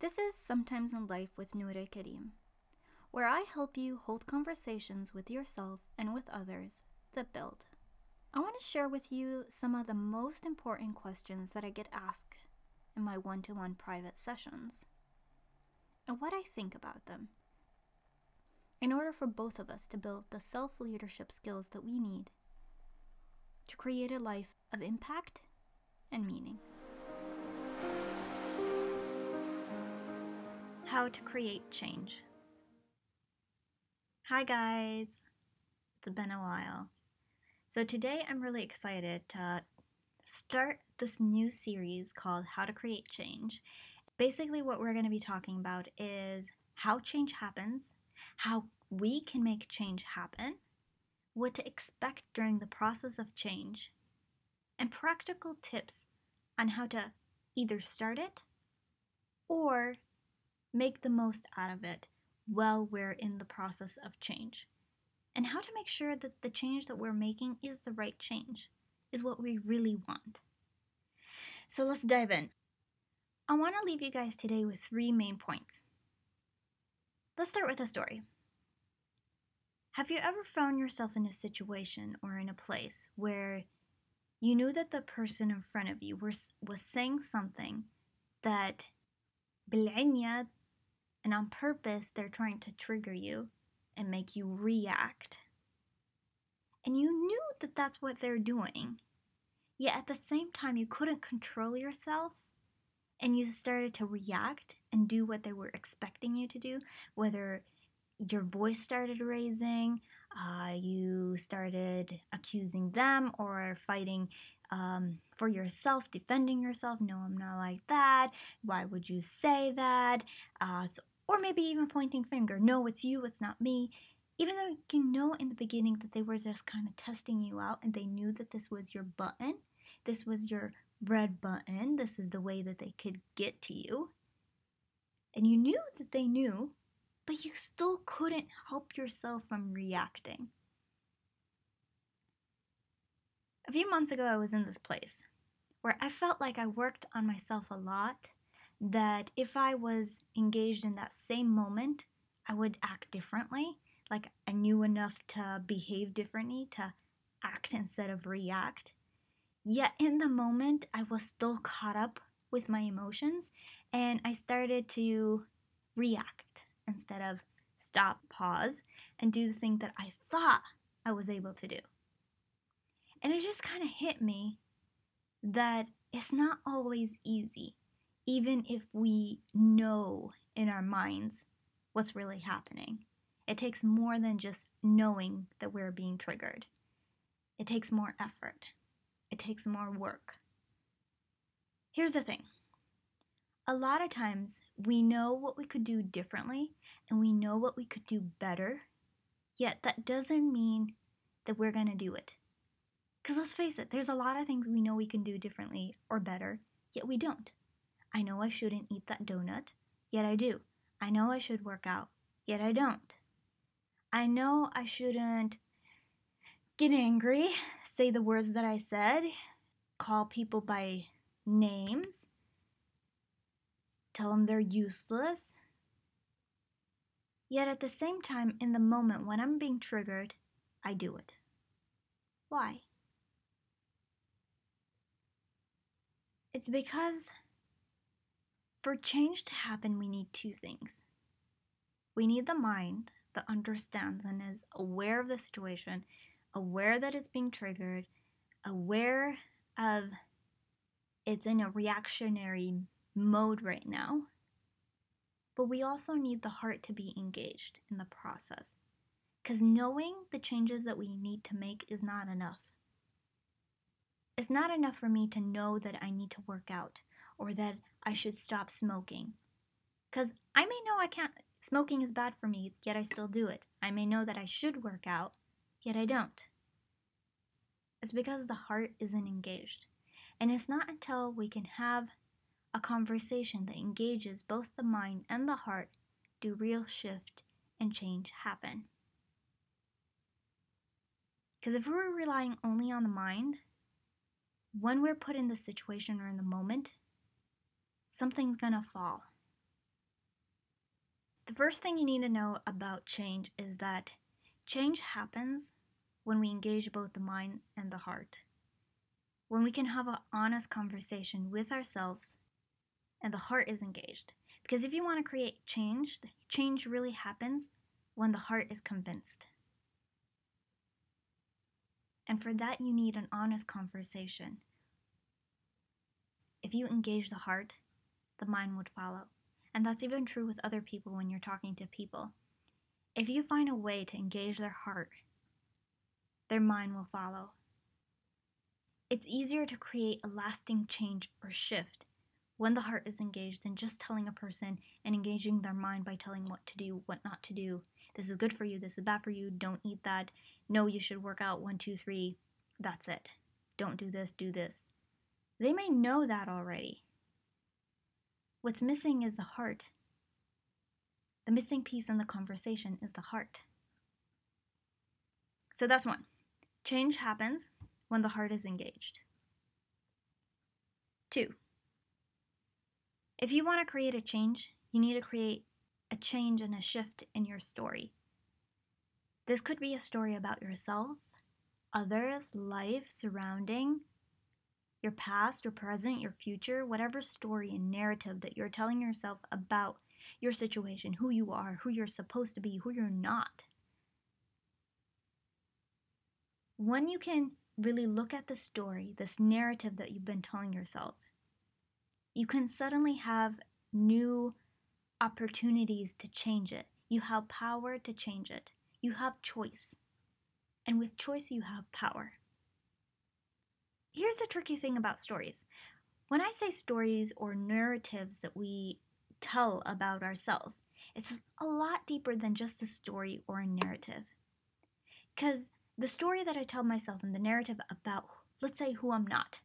This is Sometimes in Life with Noura Karim, where I help you hold conversations with yourself and with others that build. I want to share with you some of the most important questions that I get asked in my one to one private sessions and what I think about them. In order for both of us to build the self leadership skills that we need to create a life of impact and meaning. How to create change. Hi, guys. It's been a while. So, today I'm really excited to start this new series called How to Create Change. Basically, what we're going to be talking about is how change happens, how we can make change happen, what to expect during the process of change, and practical tips on how to either start it or make the most out of it while we're in the process of change. And how to make sure that the change that we're making is the right change, is what we really want. So let's dive in. I want to leave you guys today with three main points. Let's start with a story. Have you ever found yourself in a situation or in a place where you knew that the person in front of you was, was saying something that بالعنية and on purpose they're trying to trigger you and make you react. And you knew that that's what they're doing. Yet at the same time, you couldn't control yourself and you started to react and do what they were expecting you to do, whether your voice started raising, uh, you started accusing them or fighting um, for yourself, defending yourself. No, I'm not like that. Why would you say that? Uh, or maybe even pointing finger. No, it's you, it's not me. Even though you know in the beginning that they were just kind of testing you out and they knew that this was your button, this was your red button, this is the way that they could get to you. And you knew that they knew, but you still couldn't help yourself from reacting. A few months ago, I was in this place where I felt like I worked on myself a lot, that if I was engaged in that same moment, I would act differently. Like I knew enough to behave differently, to act instead of react. Yet in the moment, I was still caught up with my emotions and I started to react instead of stop, pause, and do the thing that I thought I was able to do. And it just kind of hit me that it's not always easy, even if we know in our minds what's really happening. It takes more than just knowing that we're being triggered, it takes more effort, it takes more work. Here's the thing a lot of times we know what we could do differently and we know what we could do better, yet that doesn't mean that we're going to do it. Because let's face it, there's a lot of things we know we can do differently or better, yet we don't. I know I shouldn't eat that donut, yet I do. I know I should work out, yet I don't. I know I shouldn't get angry, say the words that I said, call people by names, tell them they're useless. Yet at the same time, in the moment when I'm being triggered, I do it. Why? It's because for change to happen, we need two things. We need the mind that understands and is aware of the situation, aware that it's being triggered, aware of it's in a reactionary mode right now. But we also need the heart to be engaged in the process. Because knowing the changes that we need to make is not enough. It's not enough for me to know that I need to work out or that I should stop smoking. Because I may know I can't, smoking is bad for me, yet I still do it. I may know that I should work out, yet I don't. It's because the heart isn't engaged. And it's not until we can have a conversation that engages both the mind and the heart do real shift and change happen. Because if we're relying only on the mind, when we're put in the situation or in the moment, something's gonna fall. The first thing you need to know about change is that change happens when we engage both the mind and the heart. When we can have an honest conversation with ourselves and the heart is engaged. Because if you want to create change, change really happens when the heart is convinced. And for that, you need an honest conversation. If you engage the heart, the mind would follow. And that's even true with other people when you're talking to people. If you find a way to engage their heart, their mind will follow. It's easier to create a lasting change or shift when the heart is engaged than just telling a person and engaging their mind by telling what to do, what not to do. This is good for you, this is bad for you, don't eat that. No, you should work out one, two, three. That's it. Don't do this, do this. They may know that already. What's missing is the heart. The missing piece in the conversation is the heart. So that's one. Change happens when the heart is engaged. Two, if you want to create a change, you need to create a change and a shift in your story. This could be a story about yourself, others, life, surrounding, your past, your present, your future, whatever story and narrative that you're telling yourself about your situation, who you are, who you're supposed to be, who you're not. When you can really look at the story, this narrative that you've been telling yourself, you can suddenly have new opportunities to change it. You have power to change it. You have choice. And with choice, you have power. Here's the tricky thing about stories. When I say stories or narratives that we tell about ourselves, it's a lot deeper than just a story or a narrative. Because the story that I tell myself and the narrative about, let's say, who I'm not,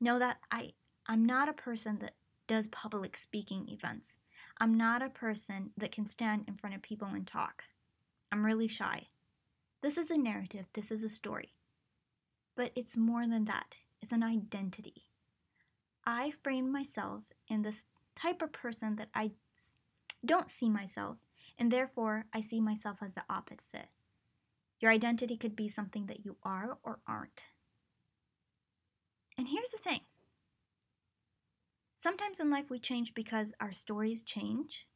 know that I, I'm not a person that does public speaking events. I'm not a person that can stand in front of people and talk. I'm really shy. This is a narrative, this is a story. But it's more than that, it's an identity. I frame myself in this type of person that I don't see myself, and therefore I see myself as the opposite. Your identity could be something that you are or aren't. And here's the thing Sometimes in life we change because our stories change,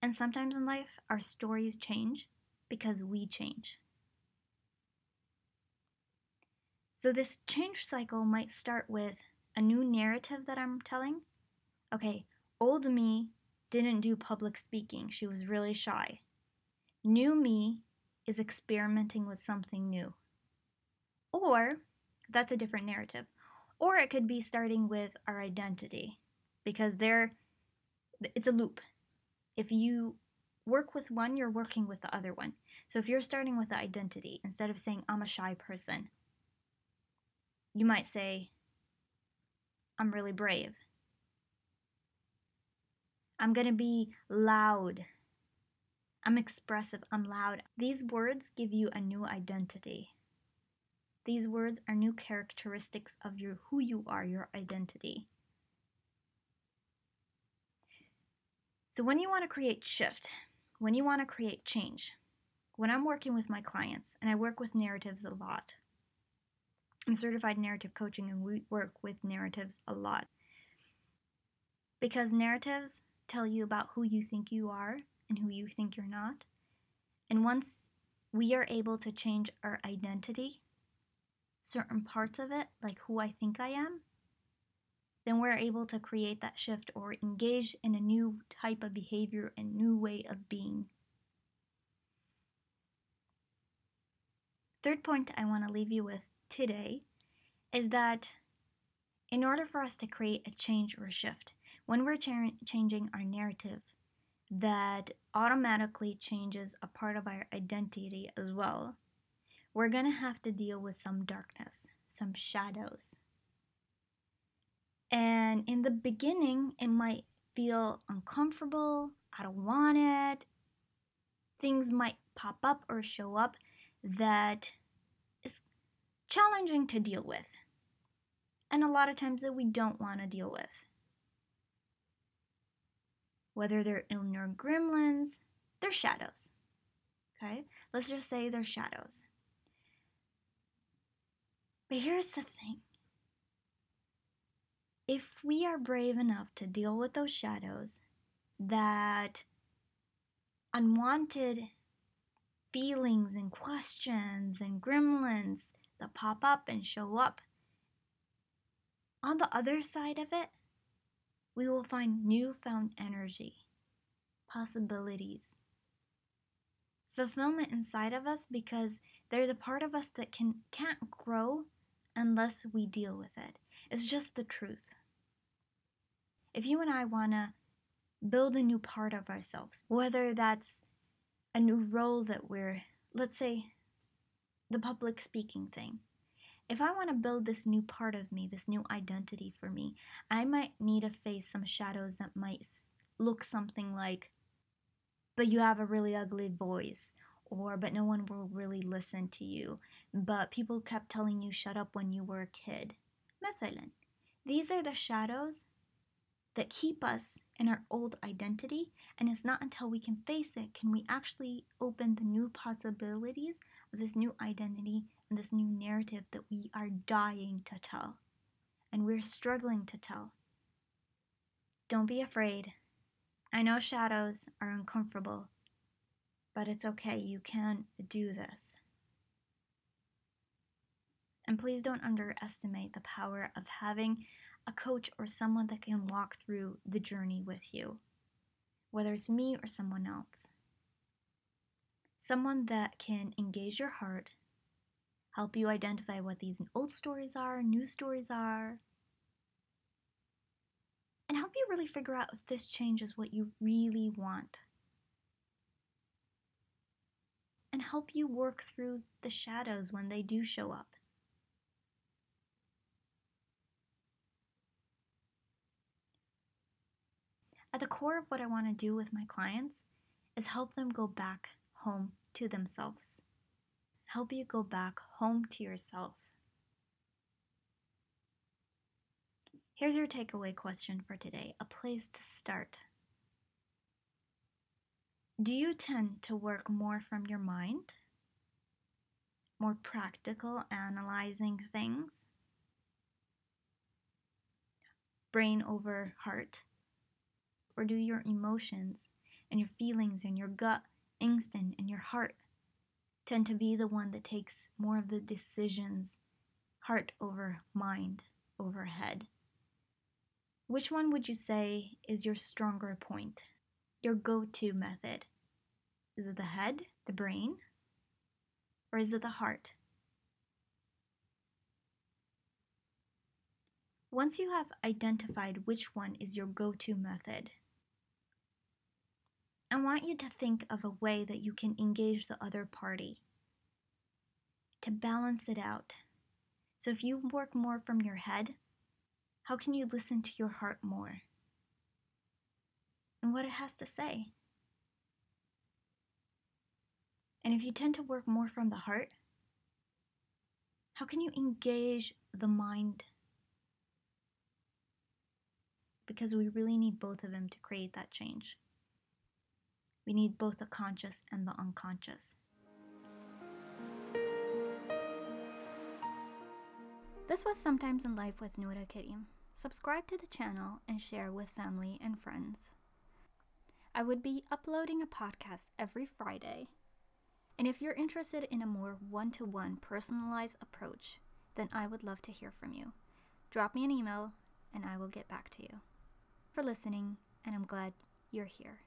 and sometimes in life our stories change because we change. So, this change cycle might start with a new narrative that I'm telling. Okay, old me didn't do public speaking, she was really shy. New me is experimenting with something new. Or, that's a different narrative. Or it could be starting with our identity because they're it's a loop. If you work with one, you're working with the other one. So if you're starting with the identity, instead of saying I'm a shy person, you might say I'm really brave. I'm going to be loud. I'm expressive. I'm loud. These words give you a new identity. These words are new characteristics of your who you are, your identity. So when you want to create shift, when you want to create change, when I'm working with my clients, and I work with narratives a lot, I'm certified narrative coaching and we work with narratives a lot. Because narratives tell you about who you think you are and who you think you're not. And once we are able to change our identity, certain parts of it, like who I think I am, then we're able to create that shift or engage in a new type of behavior and new way of being. Third point I want to leave you with today is that in order for us to create a change or a shift, when we're cha- changing our narrative, that automatically changes a part of our identity as well we're going to have to deal with some darkness, some shadows. And in the beginning, it might feel uncomfortable. I don't want it. Things might pop up or show up that challenging to deal with. And a lot of times that we don't want to deal with. whether they're inner gremlins, they're shadows. Okay? Let's just say they're shadows. But here's the thing if we are brave enough to deal with those shadows, that unwanted feelings and questions and gremlins that pop up and show up, on the other side of it, we will find newfound energy, possibilities, fulfillment inside of us because there's a part of us that can can't grow unless we deal with it. It's just the truth. If you and I want to build a new part of ourselves, whether that's a new role that we're, let's say, the public speaking thing. If I want to build this new part of me, this new identity for me, I might need to face some shadows that might look something like, but you have a really ugly voice, or but no one will really listen to you, but people kept telling you shut up when you were a kid. مثلا, these are the shadows that keep us in our old identity, and it's not until we can face it can we actually open the new possibilities of this new identity and this new narrative that we are dying to tell, and we're struggling to tell. Don't be afraid. I know shadows are uncomfortable, but it's okay, you can do this. And please don't underestimate the power of having a coach or someone that can walk through the journey with you, whether it's me or someone else. Someone that can engage your heart, help you identify what these old stories are, new stories are, and help you really figure out if this change is what you really want. And help you work through the shadows when they do show up. At the core of what I want to do with my clients is help them go back home to themselves. Help you go back home to yourself. Here's your takeaway question for today a place to start. Do you tend to work more from your mind? More practical, analyzing things? Brain over heart? Or do your emotions and your feelings and your gut instinct and your heart tend to be the one that takes more of the decisions, heart over mind over head? Which one would you say is your stronger point, your go to method? Is it the head, the brain, or is it the heart? Once you have identified which one is your go to method, I want you to think of a way that you can engage the other party to balance it out. So if you work more from your head, how can you listen to your heart more and what it has to say? And if you tend to work more from the heart, how can you engage the mind? Because we really need both of them to create that change. We need both the conscious and the unconscious. This was Sometimes in Life with Noura Karim. Subscribe to the channel and share with family and friends. I would be uploading a podcast every Friday. And if you're interested in a more one to one personalized approach, then I would love to hear from you. Drop me an email and I will get back to you. For listening, and I'm glad you're here.